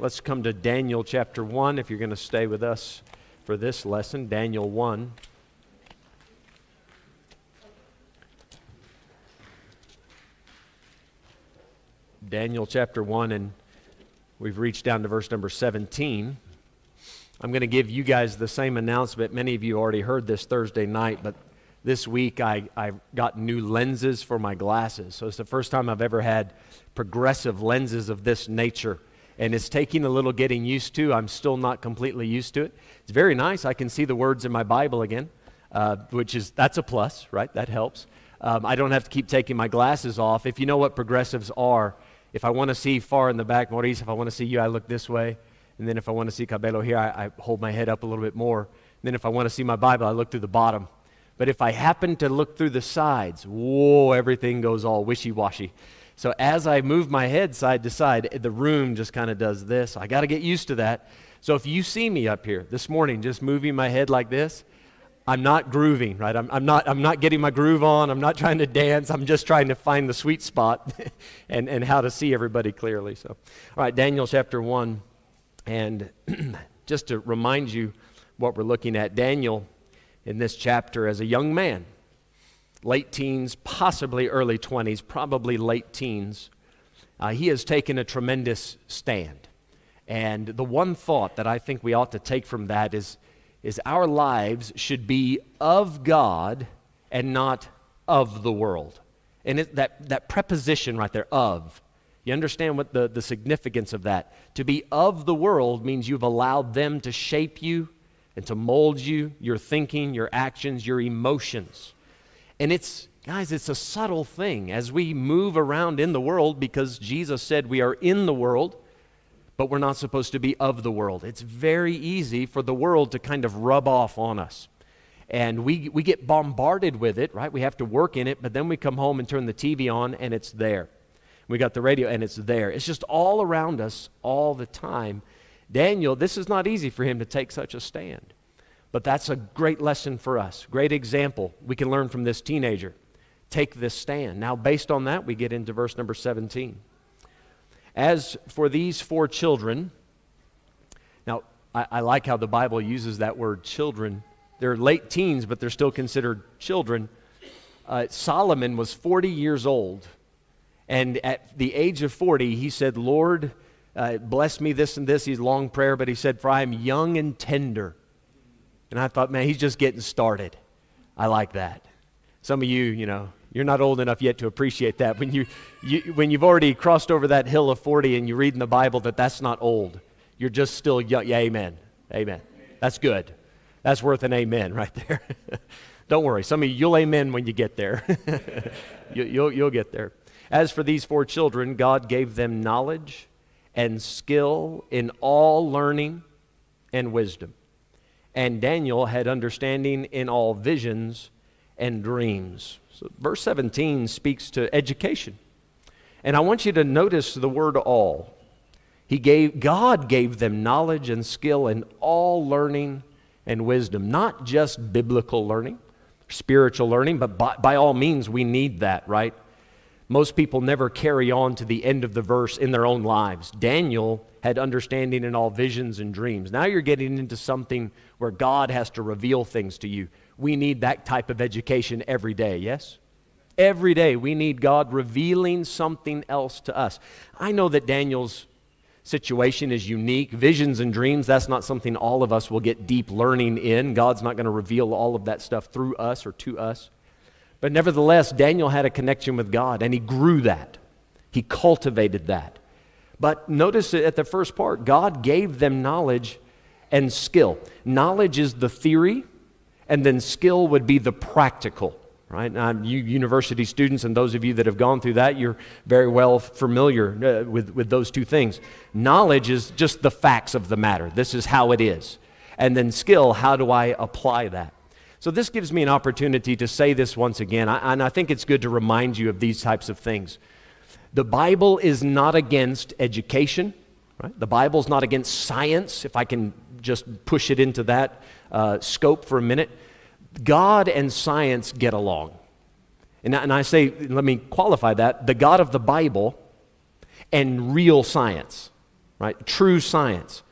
Let's come to Daniel chapter 1 if you're going to stay with us for this lesson. Daniel 1. Daniel chapter 1, and we've reached down to verse number 17. I'm going to give you guys the same announcement. Many of you already heard this Thursday night, but this week I, I got new lenses for my glasses. So it's the first time I've ever had progressive lenses of this nature. And it's taking a little getting used to. I'm still not completely used to it. It's very nice. I can see the words in my Bible again, uh, which is, that's a plus, right? That helps. Um, I don't have to keep taking my glasses off. If you know what progressives are, if I want to see far in the back, Maurice, if I want to see you, I look this way. And then if I want to see Cabello here, I, I hold my head up a little bit more. And then if I want to see my Bible, I look through the bottom. But if I happen to look through the sides, whoa, everything goes all wishy washy. So as I move my head side to side, eh, the room just kind of does this. I got to get used to that. So if you see me up here this morning just moving my head like this, I'm not grooving, right? I'm, I'm, not, I'm not getting my groove on. I'm not trying to dance. I'm just trying to find the sweet spot and, and how to see everybody clearly. So, all right, Daniel chapter 1. And just to remind you what we're looking at, Daniel in this chapter as a young man, late teens, possibly early 20s, probably late teens, uh, he has taken a tremendous stand. And the one thought that I think we ought to take from that is is our lives should be of God and not of the world. And it, that, that preposition right there, of, you understand what the, the significance of that? To be of the world means you've allowed them to shape you and to mold you, your thinking, your actions, your emotions. And it's, guys, it's a subtle thing as we move around in the world because Jesus said we are in the world but we're not supposed to be of the world. It's very easy for the world to kind of rub off on us. And we, we get bombarded with it, right? We have to work in it, but then we come home and turn the TV on and it's there. We got the radio and it's there. It's just all around us all the time. Daniel, this is not easy for him to take such a stand. But that's a great lesson for us. Great example we can learn from this teenager. Take this stand. Now, based on that, we get into verse number 17. As for these four children, now I, I, like how the Bible uses that word children. They're late teens, but they're still considered children. Uh, Solomon was 40 years old. And at the age of 40, he said, Lord, uh, bless me this and this. He's long prayer, but he said, For I am young and tender. And I thought, man, he's just getting started. I like that. Some of you, you know, you're not old enough yet to appreciate that. When, you, you, when you've already crossed over that hill of 40 and you read in the Bible that that's not old, you're just still young. Yeah, amen. Amen. That's good. That's worth an amen right there. Don't worry. Some of you, you'll amen when you get there. you, you'll, you'll get there. As for these four children, God gave them knowledge and skill in all learning and wisdom. And Daniel had understanding in all visions and dreams. So verse 17 speaks to education. And I want you to notice the word all. He gave, God gave them knowledge and skill in all learning and wisdom, not just biblical learning, spiritual learning, but by, by all means, we need that, right? Most people never carry on to the end of the verse in their own lives. Daniel had understanding in all visions and dreams. Now you're getting into something where God has to reveal things to you we need that type of education every day, yes? Every day we need God revealing something else to us. I know that Daniel's situation is unique. Visions and dreams, that's not something all of us will get deep learning in. God's not going to reveal all of that stuff through us or to us. But nevertheless, Daniel had a connection with God and he grew that. He cultivated that. But notice at the first part, God gave them knowledge and skill. Knowledge is the theory, and then skill would be the practical right? Now, you university students and those of you that have gone through that, you're very well familiar uh, with, with those two things. Knowledge is just the facts of the matter. This is how it is. And then skill, how do I apply that? So this gives me an opportunity to say this once again, and I think it's good to remind you of these types of things. The Bible is not against education, right? The Bible's not against science, if I can just push it into that uh, scope for a minute. God and science get along. And, and I say, let me qualify that the God of the Bible and real science. right? True science.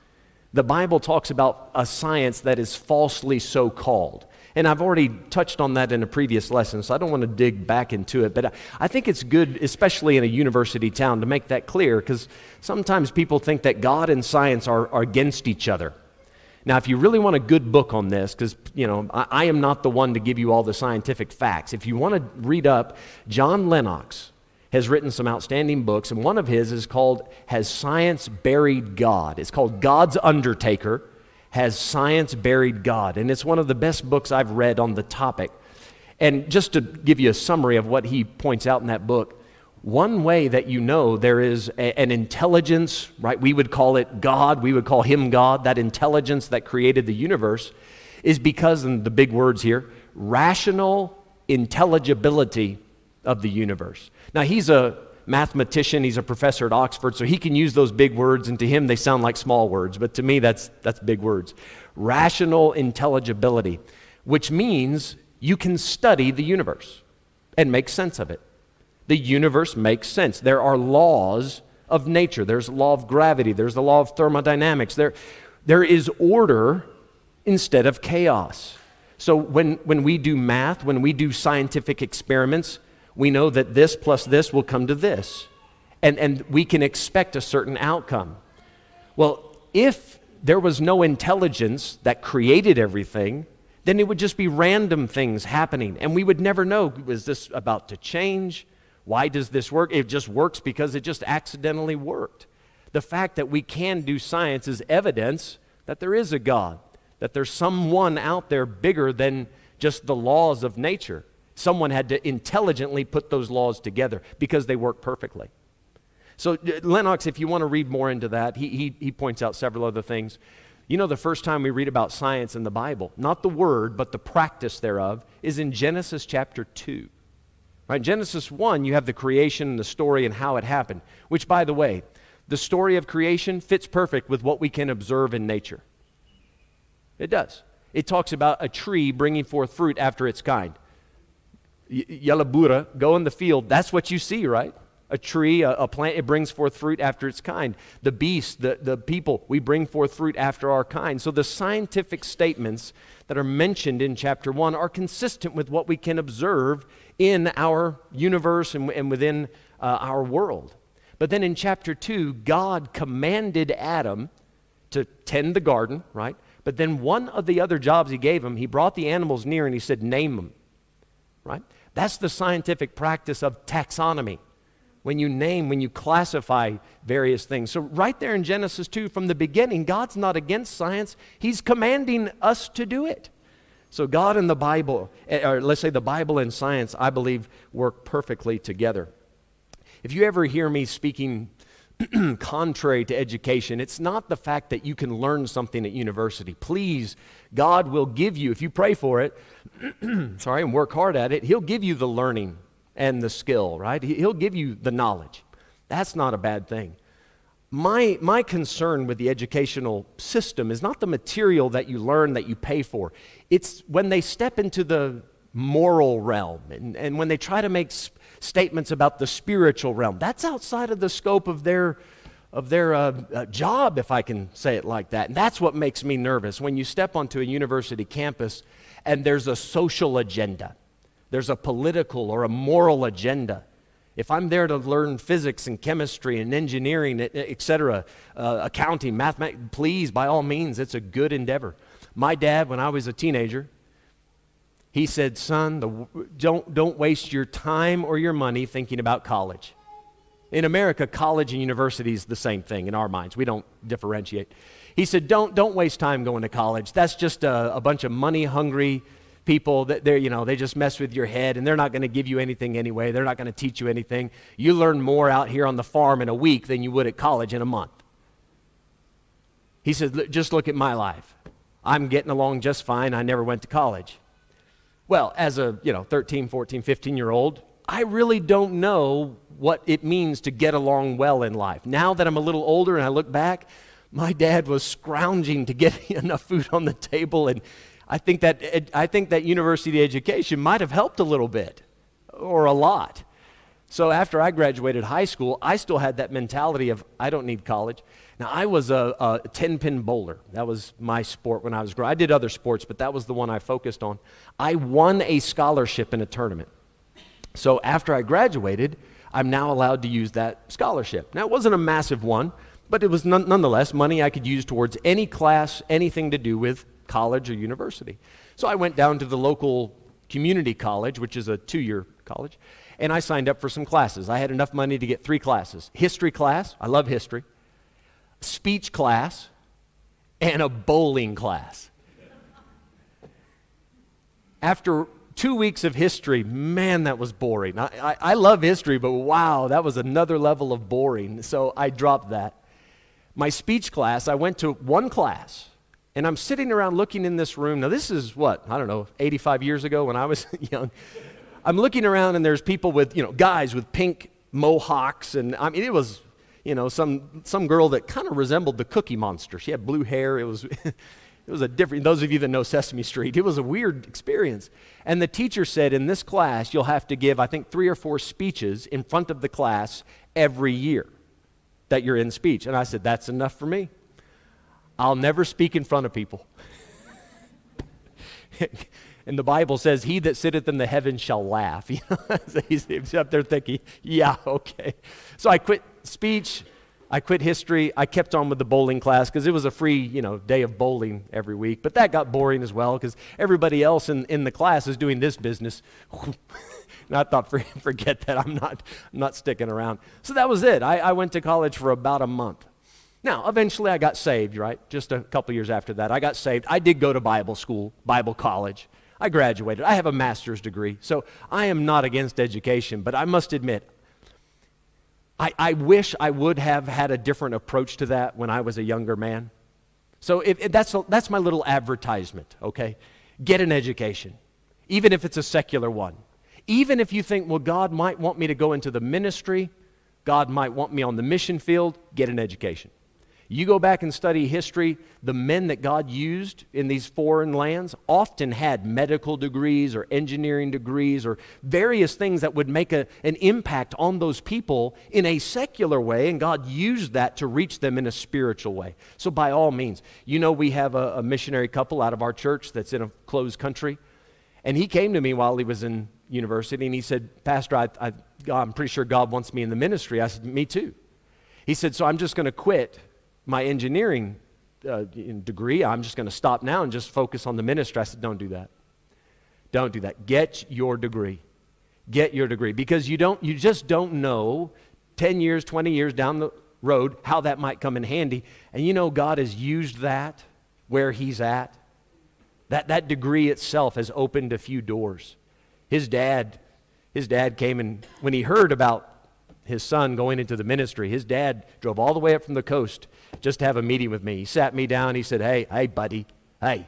The Bible talks about a science that is falsely so called. And I've already touched on that in a previous lesson, so I don't want to dig back into it. But I think it's good, especially in a university town, to make that clear because sometimes people think that God and science are, are against each other. Now, if you really want a good book on this, because you know I, I, am not the one to give you all the scientific facts. If you want to read up, John Lennox has written some outstanding books, and one of his is called "Has Science Buried God?" It's called God's Undertaker. Has Science Buried God? And it's one of the best books I've read on the topic. And just to give you a summary of what he points out in that book, one way that you know there is a, an intelligence, right? We would call it God, we would call him God, that intelligence that created the universe, is because, and the big words here, rational intelligibility of the universe. Now, he's a mathematician, he's a professor at Oxford, so he can use those big words, and to him they sound like small words, but to me that's, that's big words. Rational intelligibility, which means you can study the universe and make sense of it the universe makes sense. There are laws of nature. There's law of gravity. There's the law of thermodynamics. There, there is order instead of chaos. So when, when we do math, when we do scientific experiments, we know that this plus this will come to this. And, and we can expect a certain outcome. Well, if there was no intelligence that created everything, then it would just be random things happening. And we would never know was this about to change? Why does this work? It just works because it just accidentally worked. The fact that we can do science is evidence that there is a God, that there's someone out there bigger than just the laws of nature. Someone had to intelligently put those laws together because they work perfectly. So, uh, Lennox, if you want to read more into that, he, he, he points out several other things. You know, the first time we read about science in the Bible, not the word, but the practice thereof, is in Genesis chapter 2. Right? Genesis 1, you have the creation and the story and how it happened, which, by the way, the story of creation fits perfect with what we can observe in nature. It does. It talks about a tree bringing forth fruit after its kind. Y- Yalabura, go in the field. That's what you see, right? A tree, a, a, plant, it brings forth fruit after its kind. The beast, the, the people, we bring forth fruit after our kind. So the scientific statements that are mentioned in chapter 1 are consistent with what we can observe in our universe and, and within uh, our world. But then in chapter 2, God commanded Adam to tend the garden, right? But then one of the other jobs he gave him, he brought the animals near and he said, Name them, right? That's the scientific practice of taxonomy. When you name, when you classify various things. So, right there in Genesis 2, from the beginning, God's not against science, He's commanding us to do it. So, God and the Bible, eh, or let's say the Bible and science, I believe, work perfectly together. If you ever hear me speaking contrary to education, it's not the fact that you can learn something at university. Please, God will give you, if you pray for it, sorry, and work hard at it, He'll give you the learning and the skill, right? He'll give you the knowledge. That's not a bad thing my, my concern with the educational system is not the material that you learn that you pay for. It's when they step into the moral realm and, and when they try to make s- statements about the spiritual realm. That's outside of the scope of their, of their uh, uh, job, if I can say it like that. And that's what makes me nervous when you step onto a university campus and there's a social agenda, there's a political or a moral agenda if I'm there to learn physics and chemistry and engineering, et cetera, uh, accounting, mathematics, please, by all means, it's a good endeavor. My dad, when I was a teenager, he said, Son, the, don't, don't waste your time or your money thinking about college. In America, college and university is the same thing in our minds. We don't differentiate. He said, Don't, don't waste time going to college. That's just a, a bunch of money hungry, people that they're, you know, they just mess with your head and they're not going to give you anything anyway. They're not going to teach you anything. You learn more out here on the farm in a week than you would at college in a month. He said, just look at my life. I'm getting along just fine. I never went to college. Well, as a, you know, 13, 14, 15 year old, I really don't know what it means to get along well in life. Now that I'm a little older and I look back, my dad was scrounging to get enough food on the table and I think that, I think that university education might have helped a little bit or a lot. So after I graduated high school, I still had that mentality of, I don't need college. Now, I was a, a 10 pin bowler. That was my sport when I was growing I did other sports, but that was the one I focused on. I won a scholarship in a tournament. So after I graduated, I'm now allowed to use that scholarship. Now, it wasn't a massive one, but it was none, nonetheless money I could use towards any class, anything to do with college or university. So I went down to the local community college, which is a two year college, and I signed up for some classes. I had enough money to get three classes history class, I love history, speech class, and a bowling class. After two weeks of history, man, that was boring. I, I, I, love history, but wow, that was another level of boring. So I dropped that. My speech class, I went to one class, and I'm sitting around looking in this room. Now, this is what, I don't know, 85 years ago when I was young. I'm looking around, and there's people with, you know, guys with pink mohawks, and I mean, it was, you know, some, some girl that kind of resembled the Cookie Monster. She had blue hair. It was. It was a different, those of you that know Sesame Street, it was a weird experience. And the teacher said, in this class, you'll have to give, I think, three or four speeches in front of the class every year that you're in speech. And I said, that's enough for me. I'll never speak in front of people. and the Bible says, He that sitteth in the heavens shall laugh. so he's up there thinking, Yeah, okay. So I quit speech. I quit history. I kept on with the bowling class because it was a free, you know, day of bowling every week. But that got boring as well because everybody else in, in the class is doing this business. and I thought, forget that. I'm not, I'm not sticking around. So that was it. I, I went to college for about a month. Now, eventually I got saved, right? Just a couple years after that, I got saved. I did go to Bible school, Bible college. I graduated. I have a master's degree. So I am not against education, but I must admit, I, I wish I would have had a different approach to that when I was a younger man. So if, if that's, that's my little advertisement, okay? Get an education, even if it's a secular one. Even if you think, well, God might want me to go into the ministry, God might want me on the mission field, get an education. You go back and study history, the men that God used in these foreign lands often had medical degrees or engineering degrees or various things that would make a, an impact on those people in a secular way, and God used that to reach them in a spiritual way. So, by all means, you know, we have a, a missionary couple out of our church that's in a closed country, and he came to me while he was in university and he said, Pastor, I, I, I'm pretty sure God wants me in the ministry. I said, Me too. He said, So I'm just going to quit my engineering uh, degree. I'm just going to stop now and just focus on the ministry. I said, don't do that. Don't do that. Get your degree. Get your degree because you don't you just don't know 10 years, 20 years down the road how that might come in handy. And you know God has used that where he's at. That that degree itself has opened a few doors. His dad his dad came and when he heard about his son going into the ministry, his dad drove all the way up from the coast just to have a meeting with me. He sat me down. He said, Hey, hey, buddy, hey,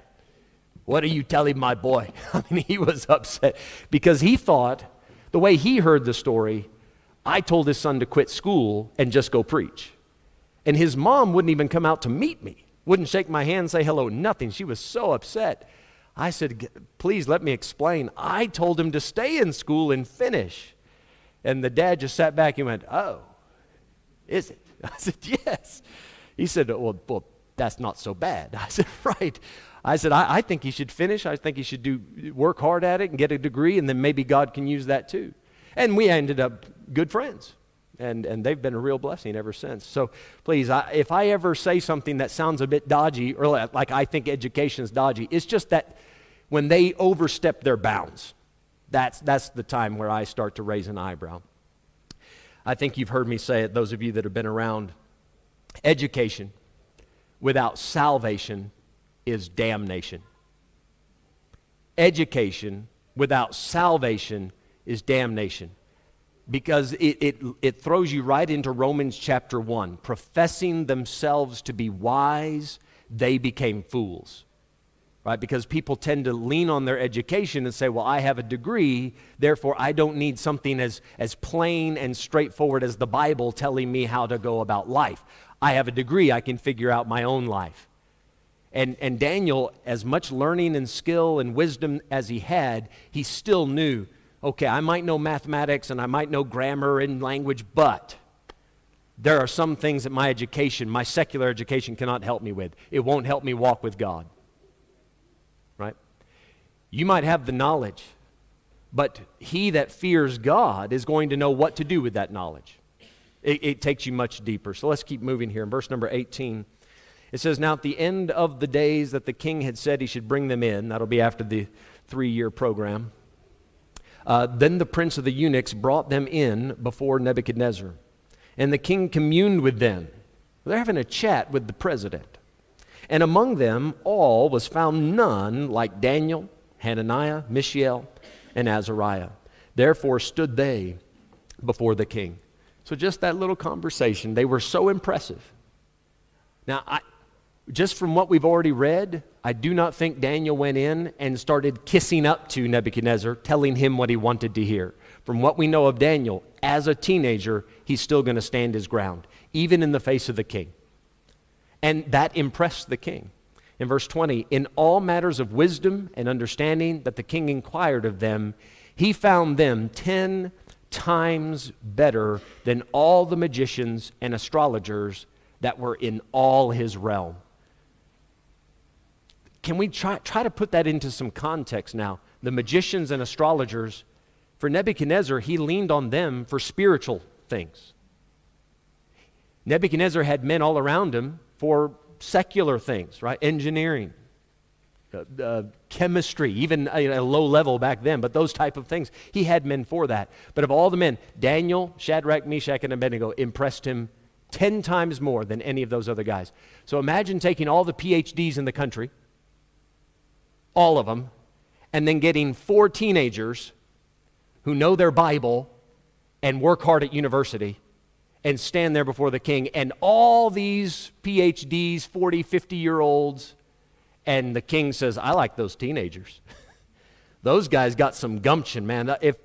what are you telling my boy? I mean, he was upset because he thought, the way he heard the story, I told his son to quit school and just go preach. And his mom wouldn't even come out to meet me, wouldn't shake my hand, say hello, nothing. She was so upset. I said, Please let me explain. I told him to stay in school and finish. And the dad just sat back and went, Oh, is it? I said, Yes. He said, Well, well that's not so bad. I said, Right. I said, I, I think he should finish. I think he should do work hard at it and get a degree, and then maybe God can use that too. And we ended up good friends. And, and they've been a real blessing ever since. So please, I, if I ever say something that sounds a bit dodgy or like I think education is dodgy, it's just that when they overstep their bounds, that's, that's the time where I start to raise an eyebrow. I think you've heard me say it, those of you that have been around. Education without salvation is damnation. Education without salvation is damnation because it, it, it throws you right into Romans chapter 1. Professing themselves to be wise, they became fools right? Because people tend to lean on their education and say, well, I have a degree, therefore I don't need something as, as plain and straightforward as the Bible telling me how to go about life. I have a degree, I can figure out my own life. And, and Daniel, as much learning and skill and wisdom as he had, he still knew okay, I might know mathematics and I might know grammar and language, but there are some things that my education, my secular education, cannot help me with. It won't help me walk with God. Right? You might have the knowledge, but he that fears God is going to know what to do with that knowledge. It, it takes you much deeper. So let's keep moving here. In verse number 18, it says, Now at the end of the days that the king had said he should bring them in, that'll be after the three year program, uh, then the prince of the eunuchs brought them in before Nebuchadnezzar and the king communed with them. They're having a chat with the president. And among them all was found none like Daniel, Hananiah, Mishael, and Azariah. Therefore stood they before the king. So just that little conversation, they were so impressive. Now, I, just from what we've already read, I do not think Daniel went in and started kissing up to Nebuchadnezzar, telling him what he wanted to hear. From what we know of Daniel, as a teenager, he's still going to stand his ground, even in the face of the king. And that impressed the king. In verse 20, in all matters of wisdom and understanding that the king inquired of them, he found them ten times better than all the magicians and astrologers that were in all his realm. Can we try, try to put that into some context now? The magicians and astrologers for Nebuchadnezzar, he leaned on them for spiritual things. Nebuchadnezzar had men all around him for secular things, right? Engineering, uh, uh, chemistry, even at a low level back then, but those type of things. He had men for that. But of all the men, Daniel, Shadrach, Meshach, and Abednego impressed him 10 times more than any of those other guys. So imagine taking all the PhDs in the country, all of them, and then getting four teenagers who know their Bible and work hard at university and stand there before the king, and all these PhDs, 40, 50 year olds, and the king says, I like those teenagers. those guys got some gumption, man. If,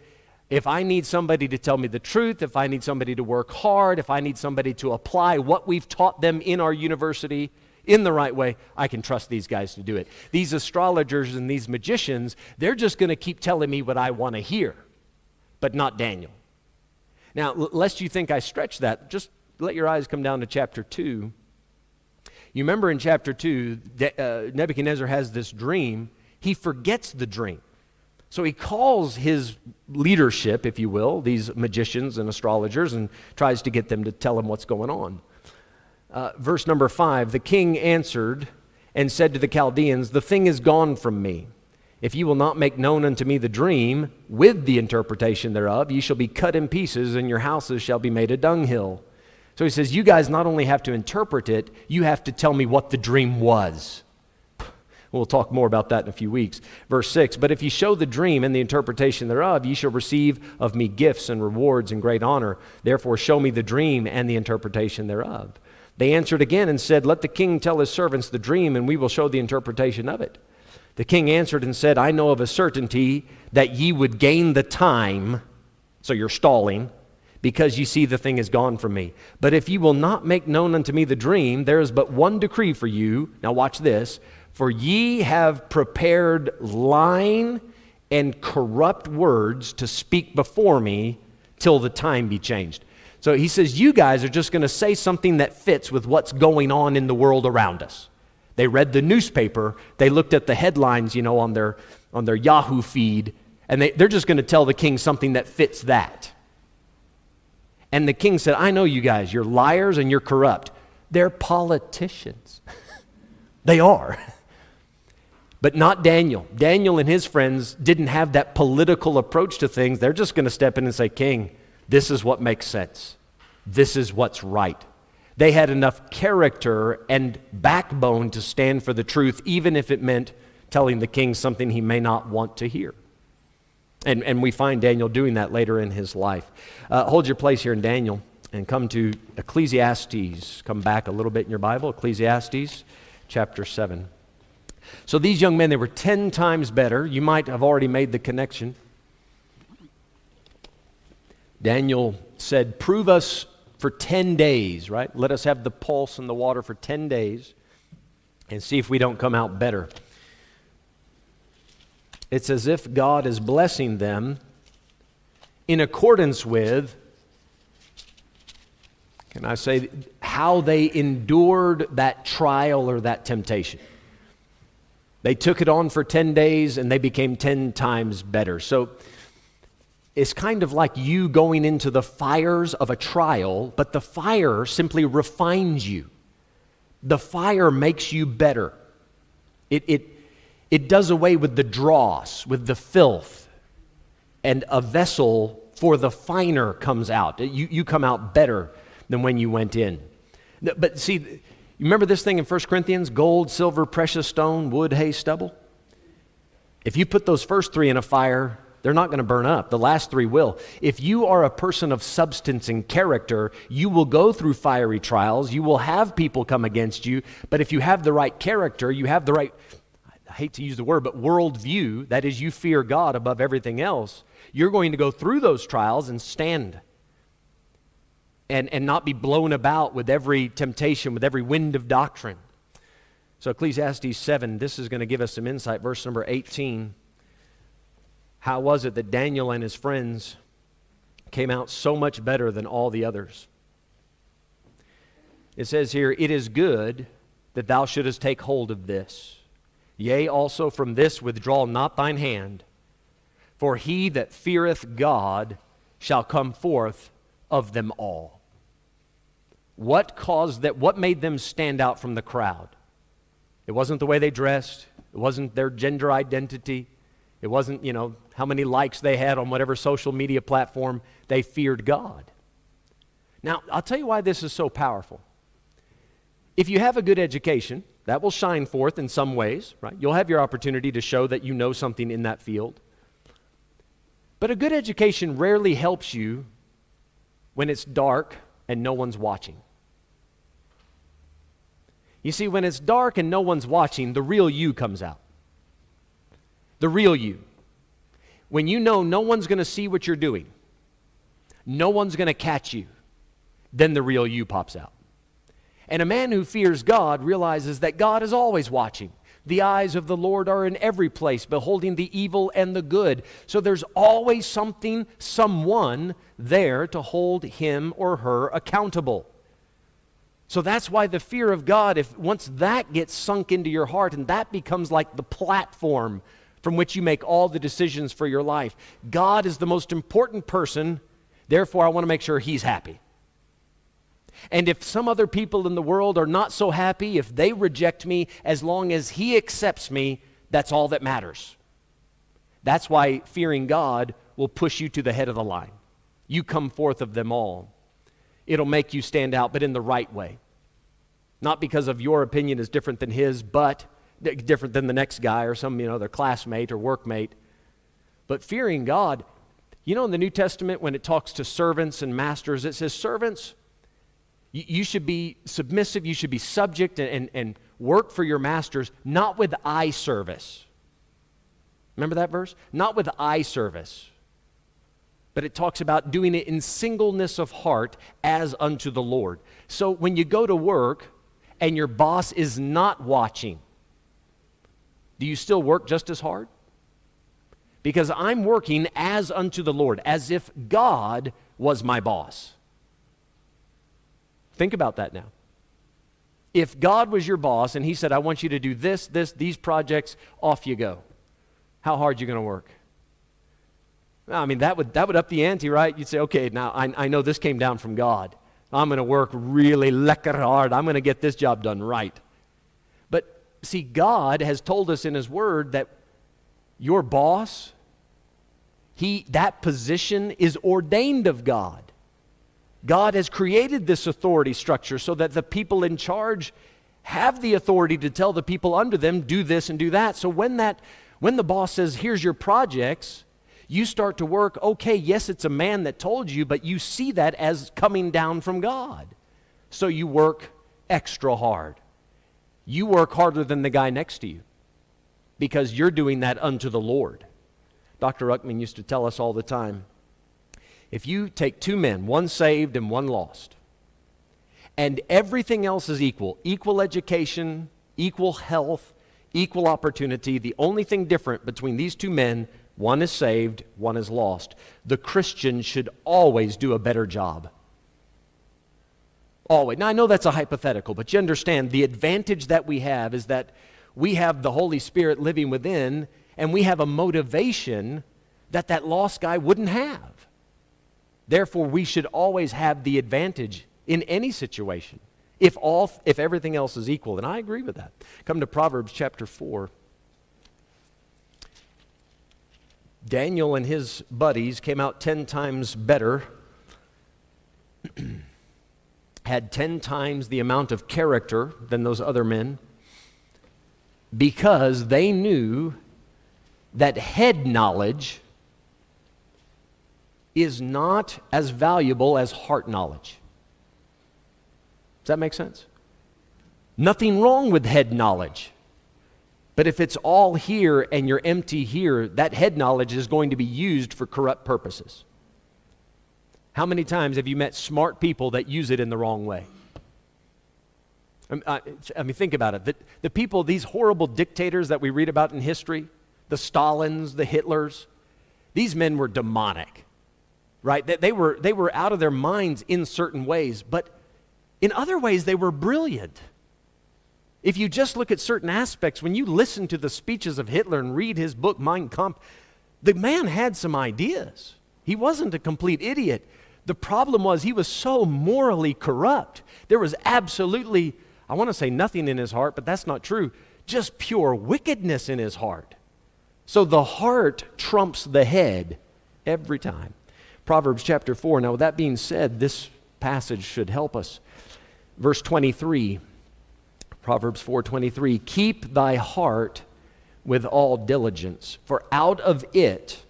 if I need somebody to tell me the truth, if I need somebody to work hard, if I need somebody to apply what we've taught them in our university in the right way, I can trust these guys to do it. These astrologers and these magicians, they're just going to keep telling me what I want to hear but not Daniel. Now, lest you think I stretch that, just let your eyes come down to chapter 2. You remember in chapter 2, uh, Nebuchadnezzar has this dream. He forgets the dream. So he calls his leadership, if you will, these magicians and astrologers, and tries to get them to tell him what's going on. Uh, verse number 5 The king answered and said to the Chaldeans, The thing is gone from me. If you will not make known unto me the dream with the interpretation thereof, ye shall be cut in pieces, and your houses shall be made a dunghill. So he says, You guys not only have to interpret it, you have to tell me what the dream was. We'll talk more about that in a few weeks. Verse 6 But if ye show the dream and the interpretation thereof, ye shall receive of me gifts and rewards and great honor. Therefore, show me the dream and the interpretation thereof. They answered again and said, Let the king tell his servants the dream, and we will show the interpretation of it. The king answered and said, I know of a certainty that ye would gain the time, so you're stalling, because ye see the thing is gone from me. But if ye will not make known unto me the dream, there is but one decree for you. Now watch this. For ye have prepared lying and corrupt words to speak before me till the time be changed. So he says, You guys are just going to say something that fits with what's going on in the world around us. They read the newspaper, they looked at the headlines, you know, on their, on their Yahoo feed, and they, they're just going to tell the king something that fits that. And the king said, I know you guys, you're liars and you're corrupt. They're politicians. they are. But not Daniel. Daniel and his friends didn't have that political approach to things. They're just going to step in and say, King, this is what makes sense. This is what's right. They had enough character and backbone to stand for the truth, even if it meant telling the king something he may not want to hear. And, and we find Daniel doing that later in his life. Uh, hold your place here in Daniel and come to Ecclesiastes. Come back a little bit in your Bible, Ecclesiastes chapter 7. So these young men, they were 10 times better. You might have already made the connection. Daniel said, Prove us for 10 days, right? Let us have the pulse and the water for 10 days and see if we don't come out better. It's as if God is blessing them in accordance with Can I say how they endured that trial or that temptation? They took it on for 10 days and they became 10 times better. So it's kind of like you going into the fires of a trial, but the fire simply refines you. The fire makes you better. It, it, it does away with the dross, with the filth, and a vessel for the finer comes out. You, you come out better than when you went in. But see, you remember this thing in 1 Corinthians gold, silver, precious stone, wood, hay, stubble? If you put those first three in a fire, they're not going to burn up. The last three will. If you are a person of substance and character, you will go through fiery trials. You will have people come against you. But if you have the right character, you have the right, hate to use the word, but worldview, that is, you fear God above everything else, you're going to go through those trials and stand and, and not be blown about with every temptation, with every wind of doctrine. So, Ecclesiastes 7, this is going to give us some insight. Verse number 18. How was it that Daniel and his friends came out so much better than all the others? It says here, It is good that thou shouldest take hold of this. Yea, also from this withdraw not thine hand, for he that feareth God shall come forth of them all. What caused that? What made them stand out from the crowd? It wasn't the way they dressed, it wasn't their gender identity, it wasn't, you know, how many likes they had on whatever social media platform. They feared God. Now, I'll tell you why this is so powerful. If you have a good education, that will shine forth in some ways, right? You'll have your opportunity to show that you know something in that field. But a good education rarely helps you when it's dark and no one's watching. You see, when it's dark and no one's watching, the real you comes out the real you. When you know no one's going to see what you're doing, no one's going to catch you, then the real you pops out. And a man who fears God realizes that God is always watching. The eyes of the Lord are in every place, beholding the evil and the good. So there's always something, someone there to hold him or her accountable. So that's why the fear of God, if once that gets sunk into your heart and that becomes like the platform from which you make all the decisions for your life. God is the most important person, therefore, I want to make sure He's happy. And if some other people in the world are not so happy, if they reject me, as long as He accepts me, that's all that matters. That's why fearing God will push you to the head of the line. You come forth of them all. It'll make you stand out, but in the right way. Not because of your opinion is different than His, but different than the next guy or some, you know, their classmate or workmate. But fearing God, you know, in the New Testament, when it talks to servants and masters, it says, Servants, you, you should be submissive, you should be subject and, and, and work for your masters, not with eye service. Remember that verse? Not with eye service. But it talks about doing it in singleness of heart as unto the Lord. So when you go to work and your boss is not watching, do you still work just as hard? Because I'm working as unto the Lord, as if God was my boss. Think about that now. If God was your boss and He said, I want you to do this, this, these projects, off you go. How hard you going to work? I mean, that would, that would up the ante, right? You'd say, okay, now I, I know this came down from God. I'm going to work really lekker hard. I'm going to get this job done right. But see, God has told us in His Word that your boss, he, that position is ordained of God. God has created this authority structure so that the people in charge have the authority to tell the people under them, do this and do that. So when that when the boss says, here's your projects, you start to work, okay, yes, it's a man that told you, but you see that as coming down from God. So you work extra hard you work harder than the guy next to you because you're doing that unto the Lord. Dr. Ruckman used to tell us all the time if you take two men, one saved and one lost, and everything else is equal equal education, equal health, equal opportunity the only thing different between these two men, one is saved, one is lost. The Christian should always do a better job. Always. Now, I know that's a hypothetical, but you understand the advantage that we have is that we have the Holy Spirit living within, and we have a motivation that that lost guy wouldn't have. Therefore, we should always have the advantage in any situation if, all, if everything else is equal. And I agree with that. Come to Proverbs chapter 4. Daniel and his buddies came out 10 times better, had 10 times the amount of character than those other men, because they knew that head knowledge is not as valuable as heart knowledge. Does that make sense? Nothing wrong with head knowledge. But if it's all here and you're empty here, that head knowledge is going to be used for corrupt purposes. How many times have you met smart people that use it in the wrong way? Um, I mean, think about it. The, the people, these horrible dictators that we read about in history, the Stalins, the Hitlers, these men were demonic, right? They, they, were, they were out of their minds in certain ways, but in other ways, they were brilliant. If you just look at certain aspects, when you listen to the speeches of Hitler and read his book, Mein Kampf, the man had some ideas. He wasn't a complete idiot. The problem was he was so morally corrupt. There was absolutely, I want to say nothing in his heart, but that's not true, just pure wickedness in his heart. So the heart trumps the head every time. Proverbs chapter 4. Now, with that being said, this passage should help us. Verse 23, Proverbs 4:23, "Keep thy heart with all diligence, for out of it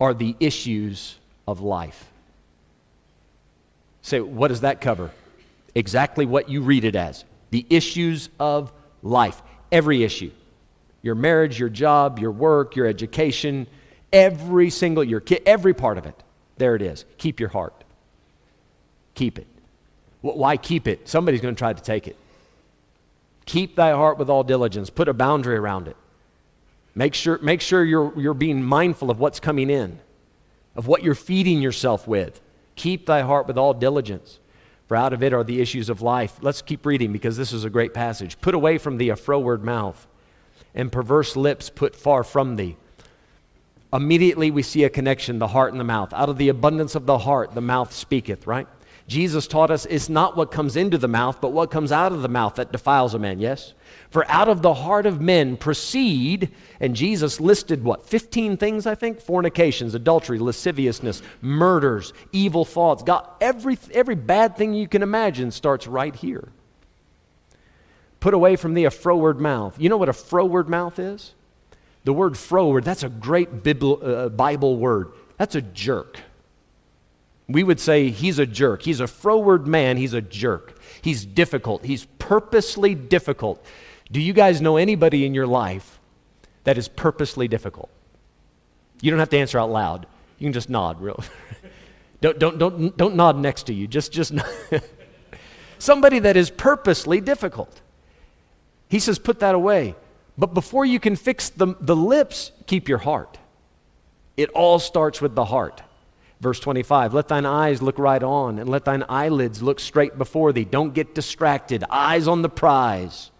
are the issues of life." Say, what does that cover? Exactly what you read it as. The issues of life. Every issue. Your marriage, your job, your work, your education, every single your kid, every part of it. There it is. Keep your heart. Keep it. Why keep it? Somebody's going to try to take it. Keep thy heart with all diligence. Put a boundary around it. Make sure, make sure you're, you're being mindful of what's coming in, of what you're feeding yourself with. Keep thy heart with all diligence, for out of it are the issues of life. Let's keep reading because this is a great passage. Put away from thee a froward mouth, and perverse lips put far from thee. Immediately we see a connection the heart and the mouth. Out of the abundance of the heart, the mouth speaketh, right? Jesus taught us it's not what comes into the mouth, but what comes out of the mouth that defiles a man, yes? For out of the heart of men proceed, and Jesus listed what, 15 things, I think? Fornications, adultery, lasciviousness, murders, evil thoughts. God, every, every bad thing you can imagine starts right here. Put away from thee a froward mouth. You know what a froward mouth is? The word froward, that's a great Bible, uh, word. That's a jerk. We would say he's a jerk. He's a froward man. He's a jerk. He's difficult. He's purposely difficult. Do you guys know anybody in your life that is purposely difficult? You don't have to answer out loud. You can just nod, real. don't, don't, don't, don't nod next to you. Just, just somebody that is purposely difficult. He says, put that away. But before you can fix the, the lips, keep your heart. It all starts with the heart. Verse 25, let thine eyes look right on, and let thine eyelids look straight before thee. Don't get distracted. Eyes on the prize.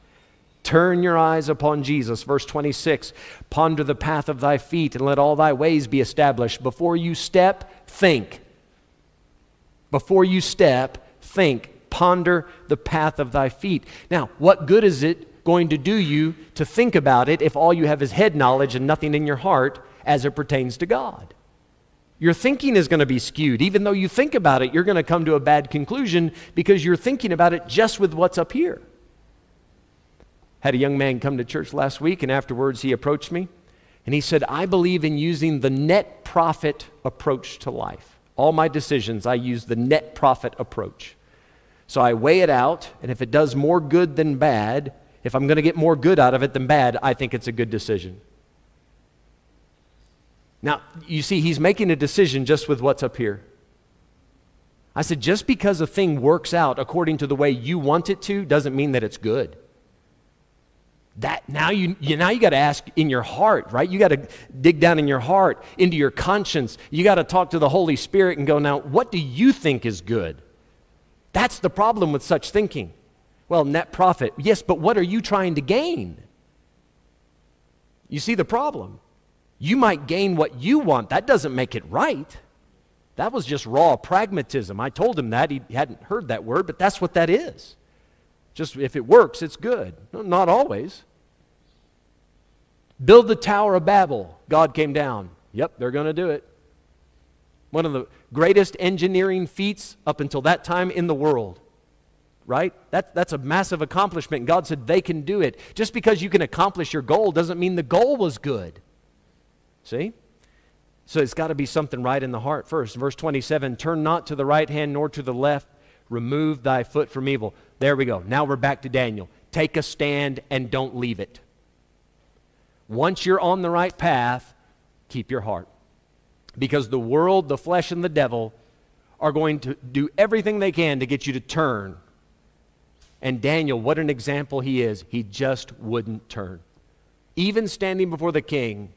Turn your eyes upon Jesus. Verse 26, ponder the path of thy feet, and let all thy ways be established. Before you step, think. Before you step, think. Ponder the path of thy feet. Now, what good is it going to do you to think about it if all you have is head knowledge and nothing in your heart as it pertains to God? Your thinking is going to be skewed. Even though you think about it, you're going to come to a bad conclusion because you're thinking about it just with what's up here. Had a young man come to church last week, and afterwards he approached me and he said, I believe in using the net profit approach to life. All my decisions, I use the net profit approach. So I weigh it out, and if it does more good than bad, if I'm going to get more good out of it than bad, I think it's a good decision. Now, you see, he's making a decision just with what's up here. I said, just because a thing works out according to the way you want it to doesn't mean that it's good. That now you, you now you got to ask in your heart, right? You got to dig down in your heart, into your conscience. You got to talk to the Holy Spirit and go, now, what do you think is good? That's the problem with such thinking. Well, net profit. Yes, but what are you trying to gain? You see the problem. You might gain what you want. That doesn't make it right. That was just raw pragmatism. I told him that. He hadn't heard that word, but that's what that is. Just if it works, it's good. No, not always. Build the Tower of Babel. God came down. Yep, they're going to do it. One of the greatest engineering feats up until that time in the world. Right? That, that's a massive accomplishment. God said they can do it. Just because you can accomplish your goal doesn't mean the goal was good. See? So it's got to be something right in the heart first. Verse 27 Turn not to the right hand nor to the left, remove thy foot from evil. There we go. Now we're back to Daniel. Take a stand and don't leave it. Once you're on the right path, keep your heart. Because the world, the flesh, and the devil are going to do everything they can to get you to turn. And Daniel, what an example he is. He just wouldn't turn. Even standing before the king,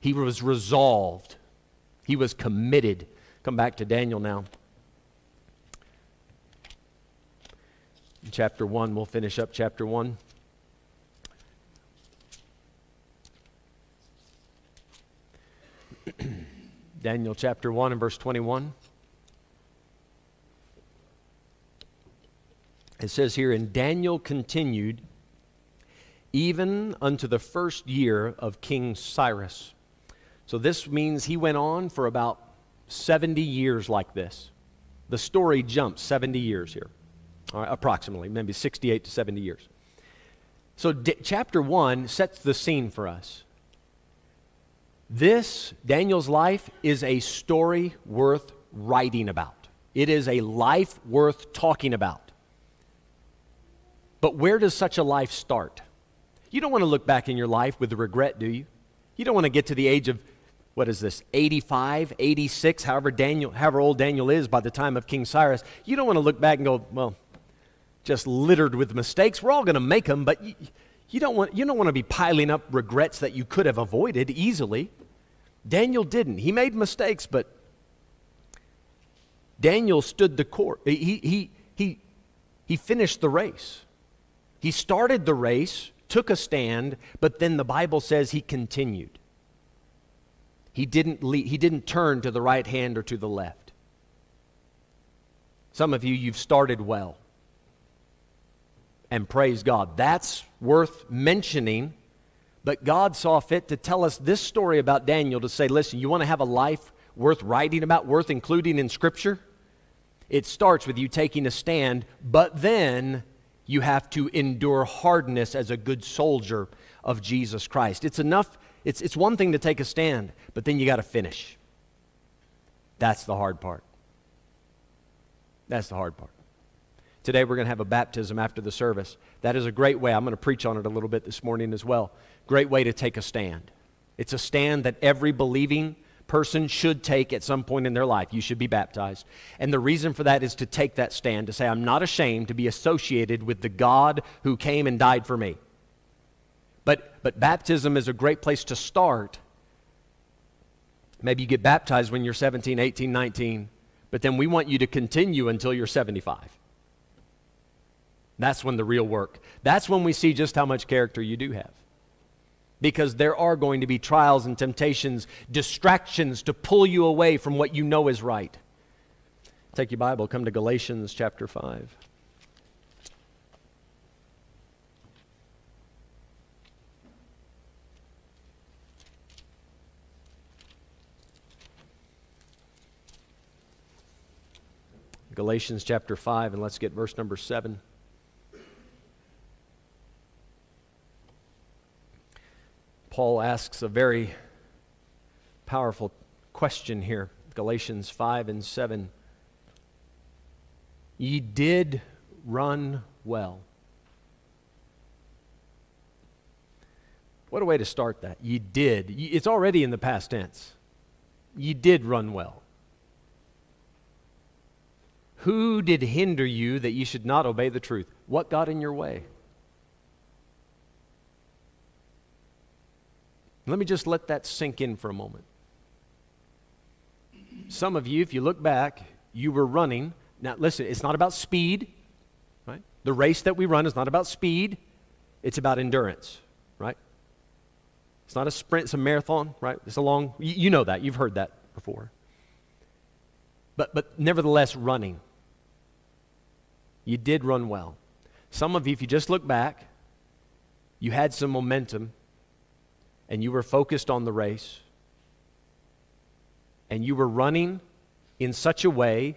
he was resolved, he was committed. Come back to Daniel now. In chapter 1, we'll finish up chapter 1. Daniel chapter 1 and verse 21. It says here, And Daniel continued even unto the first year of King Cyrus. So this means he went on for about 70 years like this. The story jumps 70 years here, approximately, maybe 68 to 70 years. So d- chapter 1 sets the scene for us. This, Daniel's life, is a story worth writing about. It is a life worth talking about. But where does such a life start? You don't want to look back in your life with regret, do you? You don't want to get to the age of, what is this, 85, 86, however, Daniel, however old Daniel is by the time of King Cyrus. You don't want to look back and go, well, just littered with mistakes. We're all going to make them, but you, you, don't want, you don't want to be piling up regrets that you could have avoided easily. Daniel didn't. He made mistakes, but Daniel stood the court. He, he, he, he finished the race. He started the race, took a stand, but then the Bible says he continued. He didn't, lead, he didn't turn to the right hand or to the left. Some of you, you've started well. And praise God. That's worth mentioning but God saw fit to tell us this story about Daniel to say, listen, you want to have a life worth writing about, worth including in Scripture? It starts with you taking a stand, but then you have to endure hardness as a good soldier of Jesus Christ. It's enough, it's, it's one thing to take a stand, but then you got to finish. That's the hard part. That's the hard part. Today we're going to have a baptism after the service. That is a great way. I'm going to preach on it a little bit this morning as well. Great way to take a stand. It's a stand that every believing person should take at some point in their life. You should be baptized. And the reason for that is to take that stand, to say, I'm not ashamed to be associated with the God who came and died for me. But, but baptism is a great place to start. Maybe you get baptized when you're 17, 18, 19, but then we want you to continue until you're 75. That's when the real work. That's when we see just how much character you do have. Because there are going to be trials and temptations, distractions to pull you away from what you know is right. Take your Bible, come to Galatians chapter 5. Galatians chapter 5, and let's get verse number 7. Paul asks a very powerful question here Galatians 5 and 7. Ye did run well. What a way to start that. Ye did. It's already in the past tense. Ye did run well. Who did hinder you that ye should not obey the truth? What got in your way? Let me just let that sink in for a moment. Some of you, if you look back, you were running Now, listen, it's not about speed, right? The race that we run is not about speed, it's about endurance, right? It's not a sprint, it's a marathon, right? It's a long, you, know that, you've heard that before. But, but nevertheless, running. You did run well. Some of you, if you just look back, you had some momentum and you were focused on the race and you were running in such a way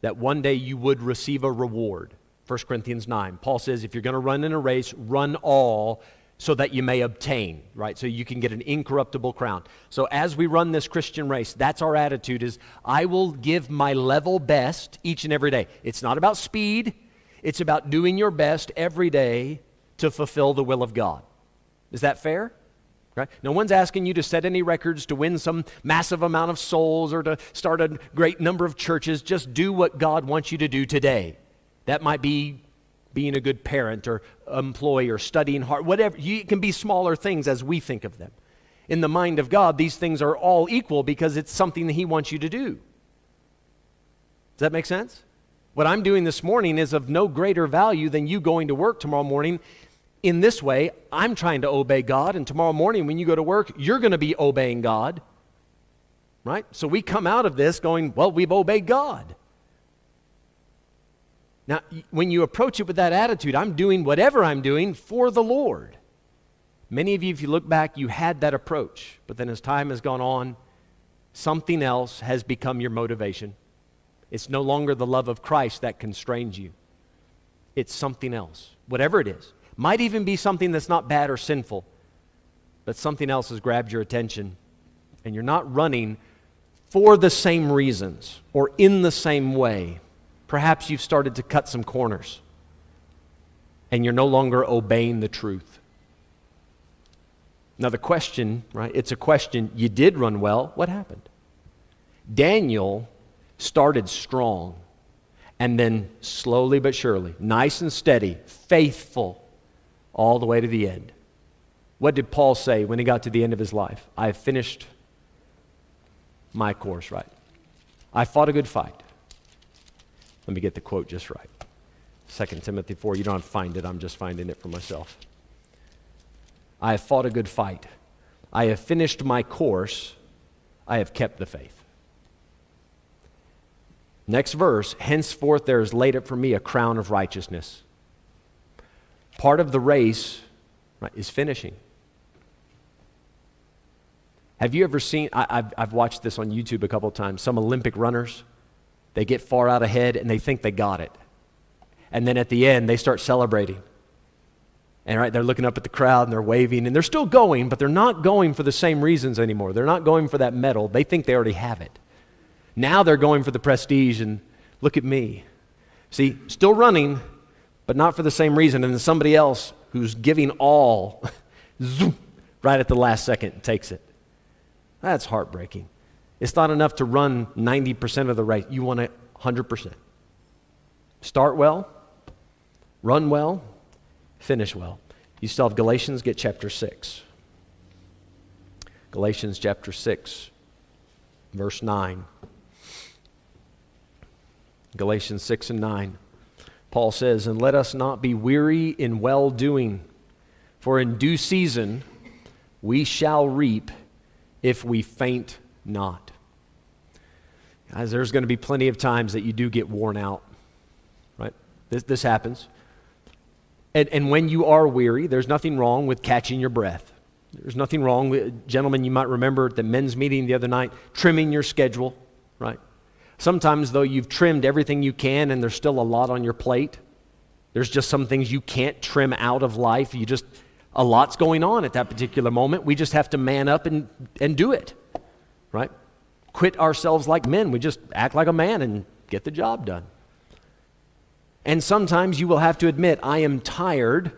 that one day you would receive a reward. 1 Corinthians 9. Paul says, if you're going to run in a race, run all so that you may obtain, right? So you can get an incorruptible crown. So as we run this Christian race, that's our attitude is I will give my level best each and every day. It's not about speed, it's about doing your best every day to fulfill the will of God. Is that fair? Right? No one's asking you to set any records to win some massive amount of souls or to start a great number of churches. Just do what God wants you to do today. That might be being a good parent or employee or studying hard, whatever. It can be smaller things as we think of them. In the mind of God, these things are all equal because it's something that He wants you to do. Does that make sense? What I'm doing this morning is of no greater value than you going to work tomorrow morning in this way, I'm trying to obey God, and tomorrow morning when you go to work, you're going to be obeying God. Right? So we come out of this going, well, we've obeyed God. Now, when you approach it with that attitude, I'm doing whatever I'm doing for the Lord. Many of you, if you look back, you had that approach. But then as time has gone on, something else has become your motivation. It's no longer the love of Christ that constrains you, it's something else, whatever it is. Might even be something that's not bad or sinful, but something else has grabbed your attention, and you're not running for the same reasons or in the same way. Perhaps you've started to cut some corners, and you're no longer obeying the truth. Now, the question, right? It's a question. You did run well. What happened? Daniel started strong and then slowly but surely, nice and steady, faithful, all the way to the end. What did Paul say when he got to the end of his life? I have finished my course, right? I fought a good fight. Let me get the quote just right. 2 Timothy 4. You don't find it, I'm just finding it for myself. I have fought a good fight. I have finished my course. I have kept the faith. Next verse, henceforth there is laid up for me a crown of righteousness Part of the race right, is finishing. Have you ever seen? I, have I've watched this on YouTube a couple of times. Some Olympic runners, they get far out ahead and they think they got it. And then at the end, they start celebrating. And right, they're looking up at the crowd and they're waving and they're still going, but they're not going for the same reasons anymore. They're not going for that medal. They think they already have it. Now they're going for the prestige and look at me. See, still running, but not for the same reason. And then somebody else who's giving all zoom, right at the last second takes it. That's heartbreaking. It's not enough to run 90% of the race. You want it 100%. Start well, run well, finish well. You still have Galatians, get chapter 6. Galatians chapter 6, verse 9. Galatians 6 and 9. Paul says, And let us not be weary in well doing, for in due season we shall reap if we faint not. Guys, there's going to be plenty of times that you do get worn out, right? This, this happens. And, and when you are weary, there's nothing wrong with catching your breath. There's nothing wrong with, gentlemen, you might remember at the men's meeting the other night, trimming your schedule, right? Sometimes, though, you've trimmed everything you can and there's still a lot on your plate. There's just some things you can't trim out of life. You just, a lot's going on at that particular moment. We just have to man up and, and do it, right? Quit ourselves like men. We just act like a man and get the job done. And sometimes you will have to admit, I am tired,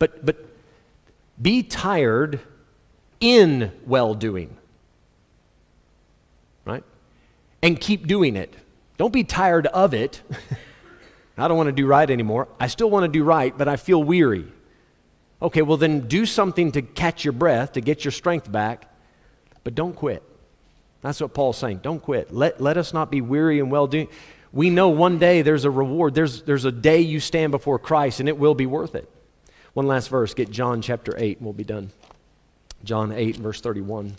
but, but be tired in well doing and keep doing it. Don't be tired of it. I don't want to do right anymore. I still want to do right, but I feel weary. Okay, well, then do something to catch your breath, to get your strength back, but don't quit. That's what Paul's saying. Don't quit. Let, let us not be weary and well doing. we know one day there's a reward. There's, there's a day you stand before Christ, and it will be worth it. One last verse. Get John chapter 8, and we'll be done. John 8, verse 31.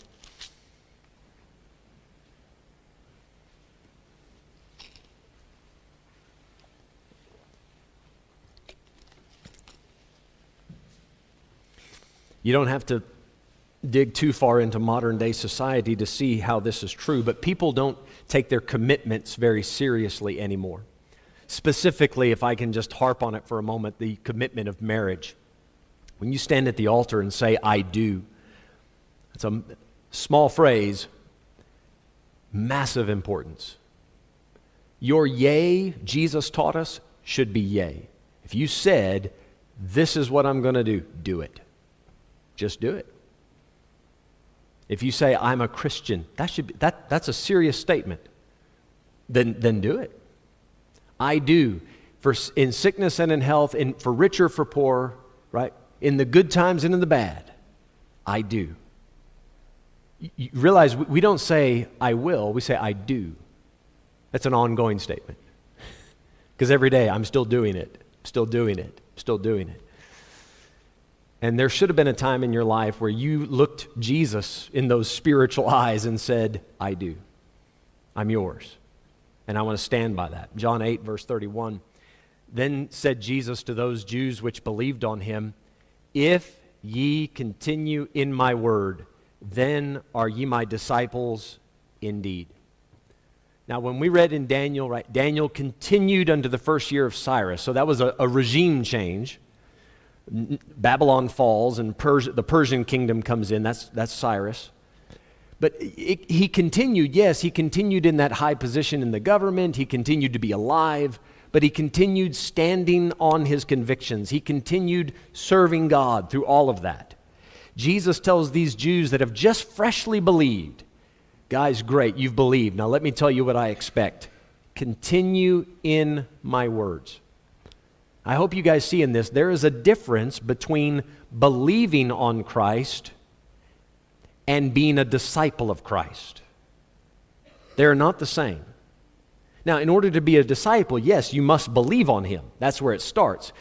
You don't have to dig too far into modern day society to see how this is true, but people don't take their commitments very seriously anymore. Specifically, if I can just harp on it for a moment, the commitment of marriage. When you stand at the altar and say, I do, it's a small phrase, massive importance. Your yea, Jesus taught us, should be yea. If you said, This is what I'm going to do, do it. Just do it. If you say, I'm a Christian, that should be, that, that's a serious statement. Then, then do it. I do. For, in sickness and in health, in, for rich or for poor, right? In the good times and in the bad, I do. You, realize we don't say, I will, we say, I do. That's an ongoing statement. Because every day I'm still doing it, still doing it, still doing it. And there should have been a time in your life where you looked Jesus in those spiritual eyes and said, I do. I'm yours. And I want to stand by that. John 8, verse 31. Then said Jesus to those Jews which believed on him, If ye continue in my word, then are ye my disciples indeed. Now, when we read in Daniel, right, Daniel continued unto the first year of Cyrus. So that was a, a regime change. Babylon falls and Persia, the Persian kingdom comes in. That's, that's Cyrus. But it, he continued, yes, he continued in that high position in the government. He continued to be alive, but he continued standing on his convictions. He continued serving God through all of that. Jesus tells these Jews that have just freshly believed, guys, great, you've believed. Now let me tell you what I expect. Continue in my words. I hope you guys see in this there is a difference between believing on Christ and being a disciple of Christ. They're not the same. Now, in order to be a disciple, yes, you must believe on him. That's where it starts.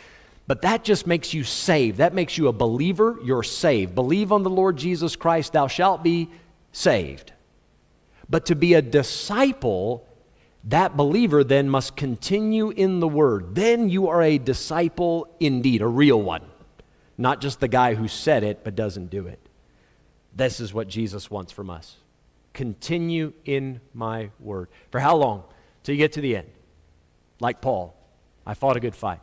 But that just makes you saved. That makes you a believer. You're saved. Believe on the Lord Jesus Christ, thou shalt be saved. But to be a disciple that believer then must continue in the word. Then you are a disciple indeed, a real one, not just the guy who said it but doesn't do it. This is what Jesus wants from us. Continue in my word. For how long? Till you get to the end. Like Paul, I fought a good fight,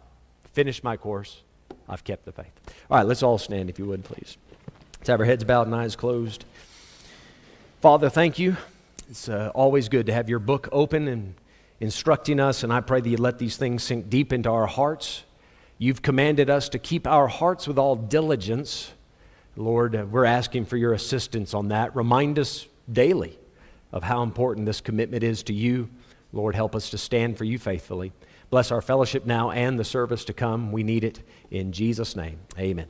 finished my course, I've kept the faith. All right, let's all stand if you would, please. Let's have our heads bowed and eyes closed. Father, thank you. It's uh, always good to have your book open and instructing us, and I pray that you let these things sink deep into our hearts. You've commanded us to keep our hearts with all diligence. Lord, uh, we're asking for your assistance on that. Remind us daily of how important this commitment is to you. Lord, help us to stand for you faithfully. Bless our fellowship now and the service to come. We need it in Jesus' name. Amen.